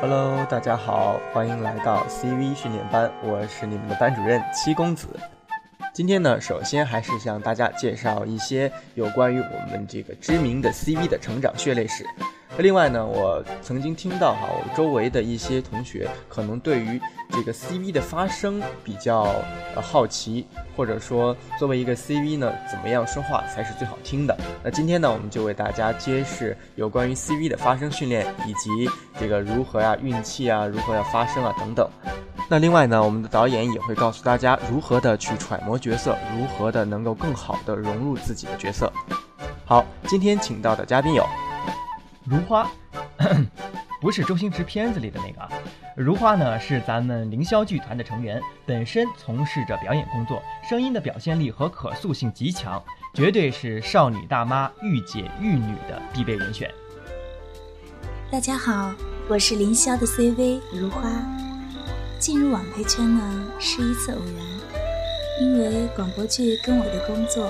Hello，大家好，欢迎来到 CV 训练班，我是你们的班主任七公子。今天呢，首先还是向大家介绍一些有关于我们这个知名的 CV 的成长血泪史。另外呢，我曾经听到哈，我周围的一些同学可能对于这个 CV 的发声比较呃好奇，或者说作为一个 CV 呢，怎么样说话才是最好听的？那今天呢，我们就为大家揭示有关于 CV 的发声训练，以及这个如何呀运气啊，如何要发声啊等等。那另外呢，我们的导演也会告诉大家如何的去揣摩角色，如何的能够更好的融入自己的角色。好，今天请到的嘉宾有。如花，不是周星驰片子里的那个。如花呢是咱们凌霄剧团的成员，本身从事着表演工作，声音的表现力和可塑性极强，绝对是少女大妈御姐御女的必备人选。大家好，我是凌霄的 CV 如花。进入网配圈呢是一次偶然，因为广播剧跟我的工作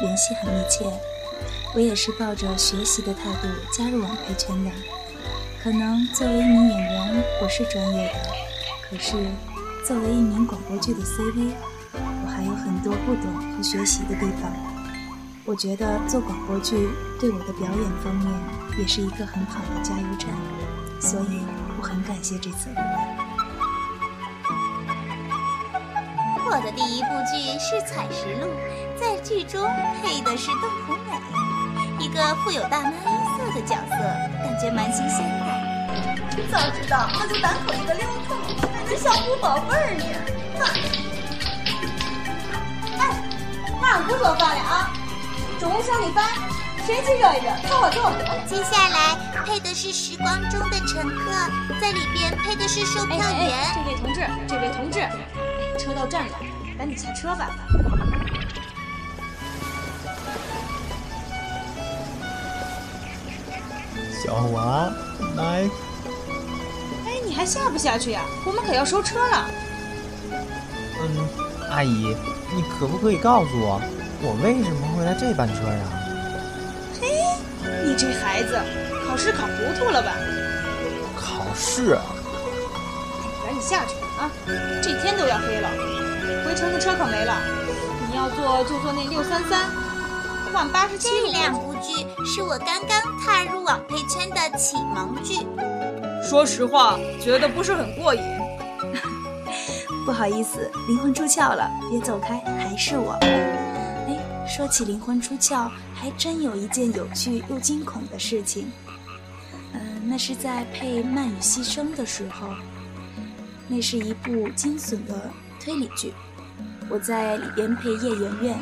联系很密切。我也是抱着学习的态度加入网配圈的。可能作为一名演员，我是专业的；可是作为一名广播剧的 CV，我还有很多不懂和学习的地方。我觉得做广播剧对我的表演方面也是一个很好的加油站，所以我很感谢这次。我的第一部剧是《采石录》，在剧中配的是邓福美。一个富有大妈音色的角色，感觉蛮新鲜的。早知道那就单口一个溜透，还能小虎宝贝儿呢。哼！哎，那俺不做饭了啊！中午剩的饭，谁去热一热？凑合做。接下来配的是《时光中的乘客》，在里边配的是售票员。这位同志，这位同志，车到站了，赶紧下车吧。小娃，来。哎，你还下不下去呀？我们可要收车了。嗯，阿姨，你可不可以告诉我，我为什么会来这班车呀？嘿，你这孩子，考试考糊涂了吧？考试？啊赶紧下去啊！这天都要黑了，回程的车可没了。你要坐就坐那六三三，换八十七这两部剧是我刚刚踏入网配圈的启蒙剧。说实话，觉得不是很过瘾。不好意思，灵魂出窍了，别走开，还是我。哎，说起灵魂出窍，还真有一件有趣又惊恐的事情。嗯，那是在配《慢语牺牲》的时候，那是一部惊悚的推理剧，我在里边配叶圆圆。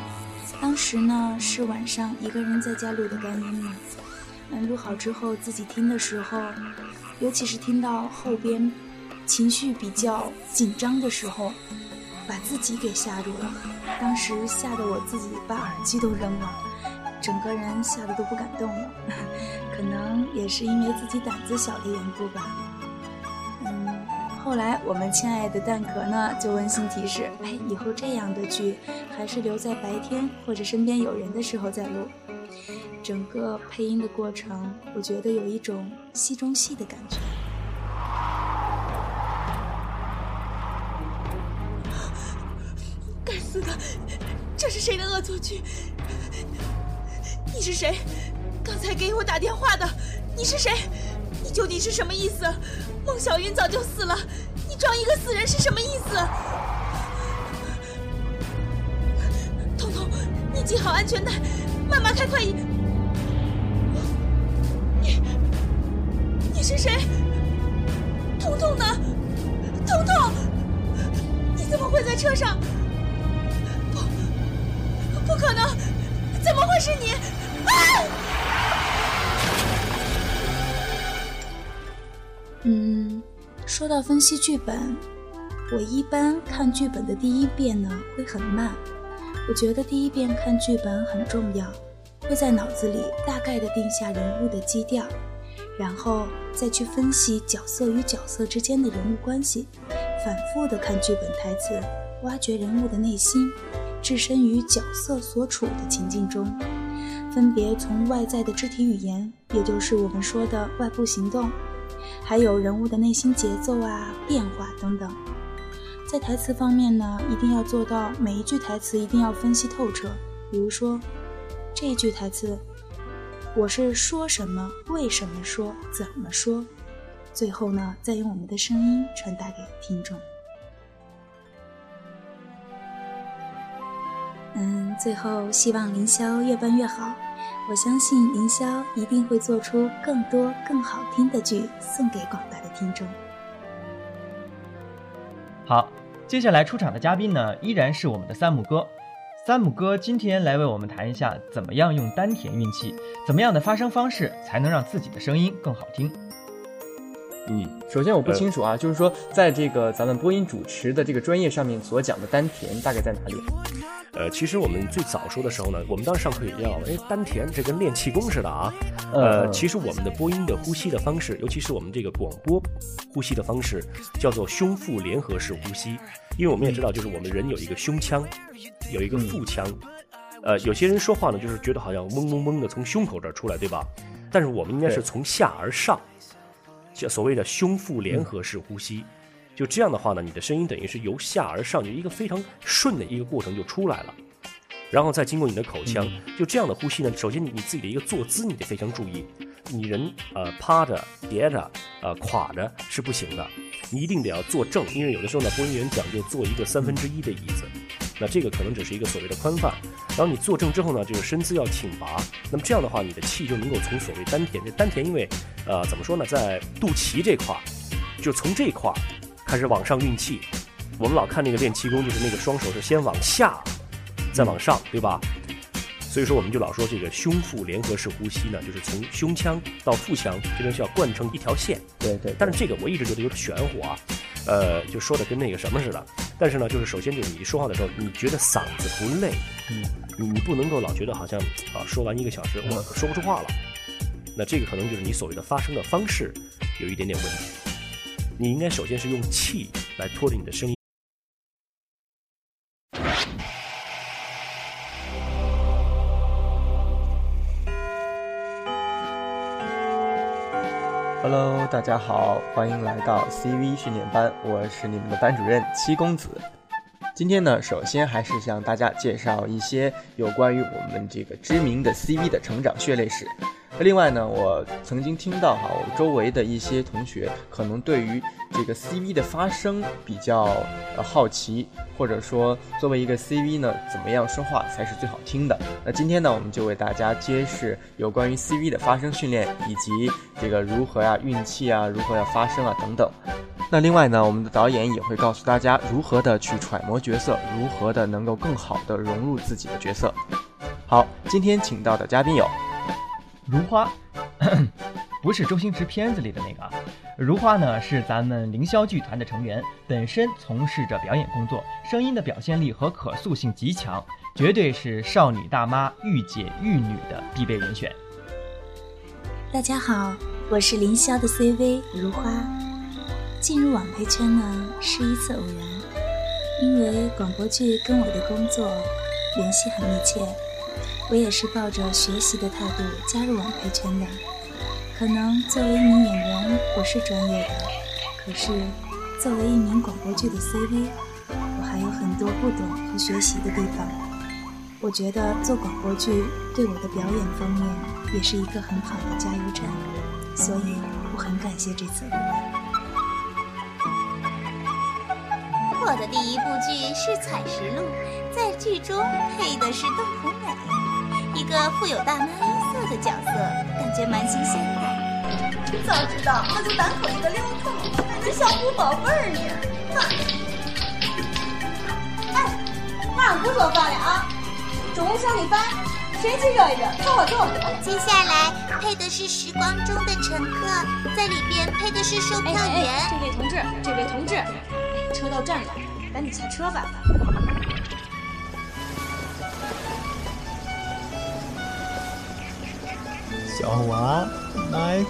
当时呢是晚上一个人在家录的干音嘛，嗯，录好之后自己听的时候，尤其是听到后边情绪比较紧张的时候，把自己给吓住了。当时吓得我自己把耳机都扔了，整个人吓得都不敢动了。可能也是因为自己胆子小的缘故吧。后来我们亲爱的蛋壳呢就温馨提示：哎，以后这样的剧。还是留在白天或者身边有人的时候再录。整个配音的过程，我觉得有一种戏中戏的感觉。该死的，这是谁的恶作剧？你是谁？刚才给我打电话的，你是谁？你究竟是什么意思？孟小云早就死了，你装一个死人是什么意思？彤彤，你系好安全带，慢慢开快一。你，你是谁？彤彤呢？彤彤，你怎么会在车上？不，不可能！怎么会是你？啊！嗯，说到分析剧本，我一般看剧本的第一遍呢，会很慢。我觉得第一遍看剧本很重要，会在脑子里大概的定下人物的基调，然后再去分析角色与角色之间的人物关系，反复的看剧本台词，挖掘人物的内心，置身于角色所处的情境中，分别从外在的肢体语言，也就是我们说的外部行动，还有人物的内心节奏啊、变化等等。在台词方面呢，一定要做到每一句台词一定要分析透彻。比如说，这一句台词，我是说什么、为什么说、怎么说，最后呢，再用我们的声音传达给听众。嗯，最后希望凌霄越办越好，我相信凌霄一定会做出更多更好听的剧送给广大的听众。好，接下来出场的嘉宾呢，依然是我们的三木哥。三木哥今天来为我们谈一下，怎么样用丹田运气，怎么样的发声方式才能让自己的声音更好听。嗯，首先我不清楚啊，就是说在这个咱们播音主持的这个专业上面所讲的丹田大概在哪里？呃，其实我们最早说的时候呢，我们当时上课也要，哎，丹田这跟练气功似的啊。呃，其实我们的播音的呼吸的方式，尤其是我们这个广播呼吸的方式，叫做胸腹联合式呼吸。因为我们也知道，就是我们人有一个胸腔，有一个腹腔。呃，有些人说话呢，就是觉得好像嗡嗡嗡的从胸口这儿出来，对吧？但是我们应该是从下而上。叫所谓的胸腹联合式呼吸，就这样的话呢，你的声音等于是由下而上，就一个非常顺的一个过程就出来了，然后再经过你的口腔，就这样的呼吸呢，首先你你自己的一个坐姿你得非常注意，你人呃趴着、叠着、呃垮着是不行的，你一定得要坐正，因为有的时候呢，播音员讲究坐一个三分之一的椅子。那这个可能只是一个所谓的宽泛，然后你坐正之后呢，这个身姿要挺拔。那么这样的话，你的气就能够从所谓丹田，这丹田因为，呃，怎么说呢，在肚脐这块儿，就从这块儿开始往上运气。我们老看那个练气功，就是那个双手是先往下，再往上，对吧？所以说我们就老说这个胸腹联合式呼吸呢，就是从胸腔到腹腔这边需要贯成一条线。对对。但是这个我一直觉得有点玄乎啊。呃，就说的跟那个什么似的，但是呢，就是首先就是你说话的时候，你觉得嗓子不累，嗯，你你不能够老觉得好像啊，说完一个小时我说不出话了，那这个可能就是你所谓的发声的方式有一点点问题，你应该首先是用气来拖着你的声音。大家好，欢迎来到 CV 训练班，我是你们的班主任七公子。今天呢，首先还是向大家介绍一些有关于我们这个知名的 CV 的成长血泪史。另外呢，我曾经听到哈，我周围的一些同学可能对于这个 CV 的发声比较呃好奇，或者说作为一个 CV 呢，怎么样说话才是最好听的？那今天呢，我们就为大家揭示有关于 CV 的发声训练，以及这个如何呀运气啊，如何要发声啊等等。那另外呢，我们的导演也会告诉大家如何的去揣摩角色，如何的能够更好的融入自己的角色。好，今天请到的嘉宾有。如花，不是周星驰片子里的那个。如花呢，是咱们凌霄剧团的成员，本身从事着表演工作，声音的表现力和可塑性极强，绝对是少女大妈御姐御女的必备人选。大家好，我是凌霄的 CV 如花。进入网配圈呢，是一次偶然，因为广播剧跟我的工作联系很密切。我也是抱着学习的态度加入网配圈的。可能作为一名演员，我是专业的，可是作为一名广播剧的 CV，我还有很多不懂和学习的地方。我觉得做广播剧对我的表演方面也是一个很好的加油站，所以我很感谢这次。我的第一部剧是《采石录》，在剧中配的是邓红美。一个富有大妈音色的角色，感觉蛮新鲜的。早知道那就单口一个溜头，还能小虎宝贝儿呢。哼！哎，马上不做饭了啊！中午小米饭，谁去热一热，走走。接下来配的是时光中的乘客，在里边配的是售票员。这位同志，这位同志，车到站了，赶紧下车吧。小娃，来。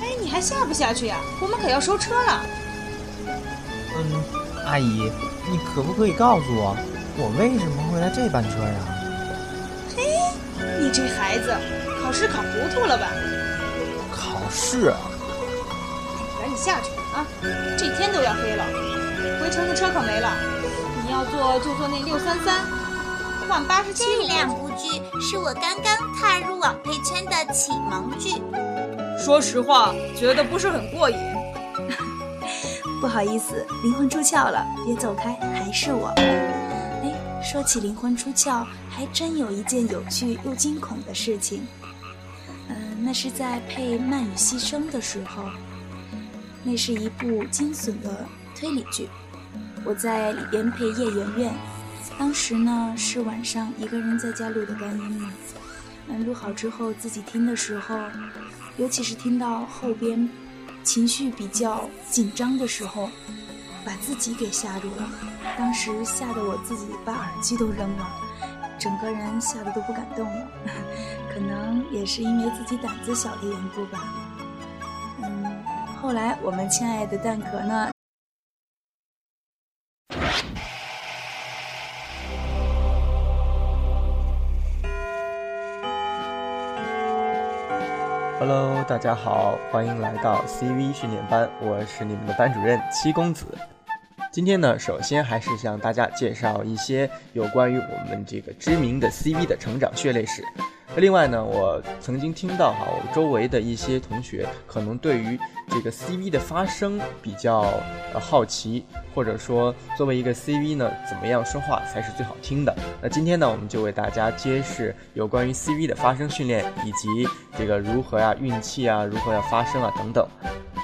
哎，你还下不下去呀？我们可要收车了。嗯，阿姨，你可不可以告诉我，我为什么会来这班车呀？嘿，你这孩子，考试考糊涂了吧？考试啊？赶紧下去啊！这天都要黑了，回城的车可没了。你要坐就坐那六三三，换八十七。这两部剧是我刚刚踏入网配圈的启蒙剧。说实话，觉得不是很过瘾。不好意思，灵魂出窍了，别走开，还是我。哎，说起灵魂出窍，还真有一件有趣又惊恐的事情。嗯、那是在配《慢语牺牲》的时候，那是一部惊悚的推理剧，我在里边配叶圆圆。当时呢是晚上一个人在家录的干音嘛，嗯，录好之后自己听的时候，尤其是听到后边情绪比较紧张的时候，把自己给吓住了。当时吓得我自己把耳机都扔了，整个人吓得都不敢动了。可能也是因为自己胆子小的缘故吧。嗯，后来我们亲爱的蛋壳呢，Hello，大家好，欢迎来到 CV 训练班，我是你们的班主任七公子。今天呢，首先还是向大家介绍一些有关于我们这个知名的 CV 的成长血泪史。另外呢，我曾经听到哈，我周围的一些同学可能对于这个 CV 的发声比较呃好奇，或者说作为一个 CV 呢，怎么样说话才是最好听的？那今天呢，我们就为大家揭示有关于 CV 的发声训练，以及这个如何呀运气啊，如何要发声啊等等。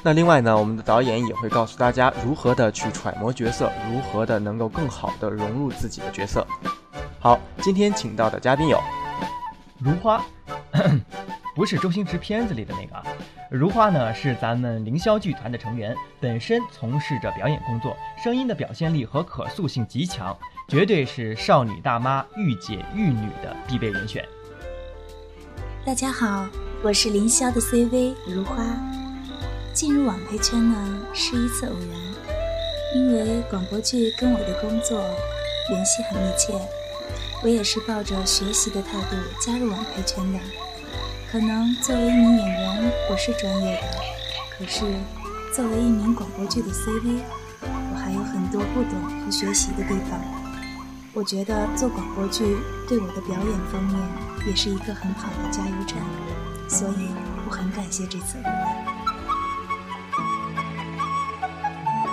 那另外呢，我们的导演也会告诉大家如何的去揣摩角色，如何的能够更好的融入自己的角色。好，今天请到的嘉宾有。如花，不是周星驰片子里的那个。如花呢是咱们凌霄剧团的成员，本身从事着表演工作，声音的表现力和可塑性极强，绝对是少女大妈御姐御女的必备人选。大家好，我是凌霄的 CV 如花。进入网配圈呢是一次偶然，因为广播剧跟我的工作联系很密切，我也是抱着学习的态度加入网配圈的。可能作为一名演员，我是专业的，可是作为一名广播剧的 CV，我还有很多不懂和学习的地方。我觉得做广播剧对我的表演方面也是一个很好的加油站，所以我很感谢这次。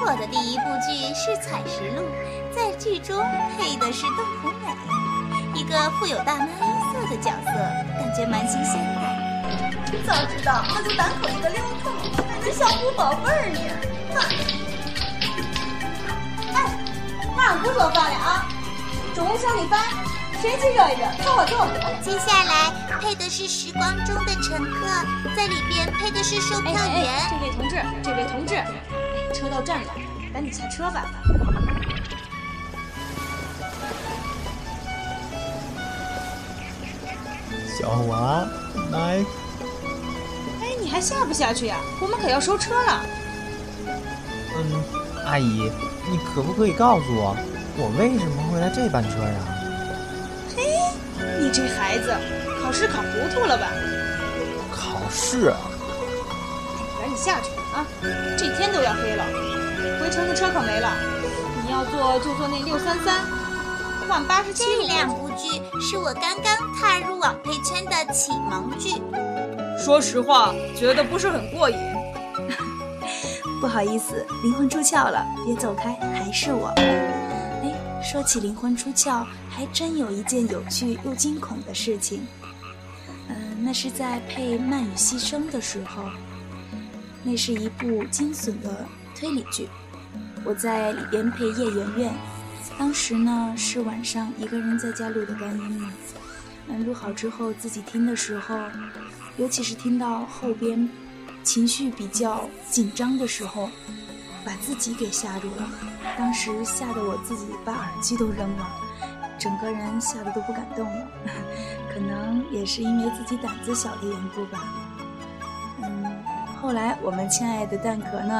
我的第一部剧是《采石路》，在剧中配的是邓红美，个富有大妈音色的角色，感觉蛮新鲜的。早知道那就单口一个溜透，还能小虎宝贝儿呢。哎，那俺不做饭了啊！中午上的饭，谁去热一热？凑合凑合。接下来配的是时光中的乘客，在里边配的是售票哎员。这位同志，这位同志，车到站了，赶紧下车吧。小娃，来，哎，你还下不下去呀、我们可要收车了。嗯，阿姨，你可不可以告诉我，我为什么会来这班车呀？嘿你这孩子，考试考糊涂了吧？考试？赶紧下去啊！这天都要黑了，回程的车可没了。你要坐就坐那六三三，换八十七路。这两部剧是我刚刚踏入网配圈的启蒙剧。说实话，觉得不是很过瘾。不好意思，灵魂出窍了，别走开，还是我。哎，说起灵魂出窍，还真有一件有趣又惊恐的事情。嗯、那是在配《慢语牺牲》的时候，那是一部惊悚的推理剧，我在里边配叶圆圆。当时呢是晚上一个人在家录的干音嘛，嗯，录好之后自己听的时候，尤其是听到后边情绪比较紧张的时候，把自己给吓住了。当时吓得我自己把耳机都扔了，整个人吓得都不敢动了。可能也是因为自己胆子小的缘故吧。嗯，后来我们亲爱的蛋壳呢。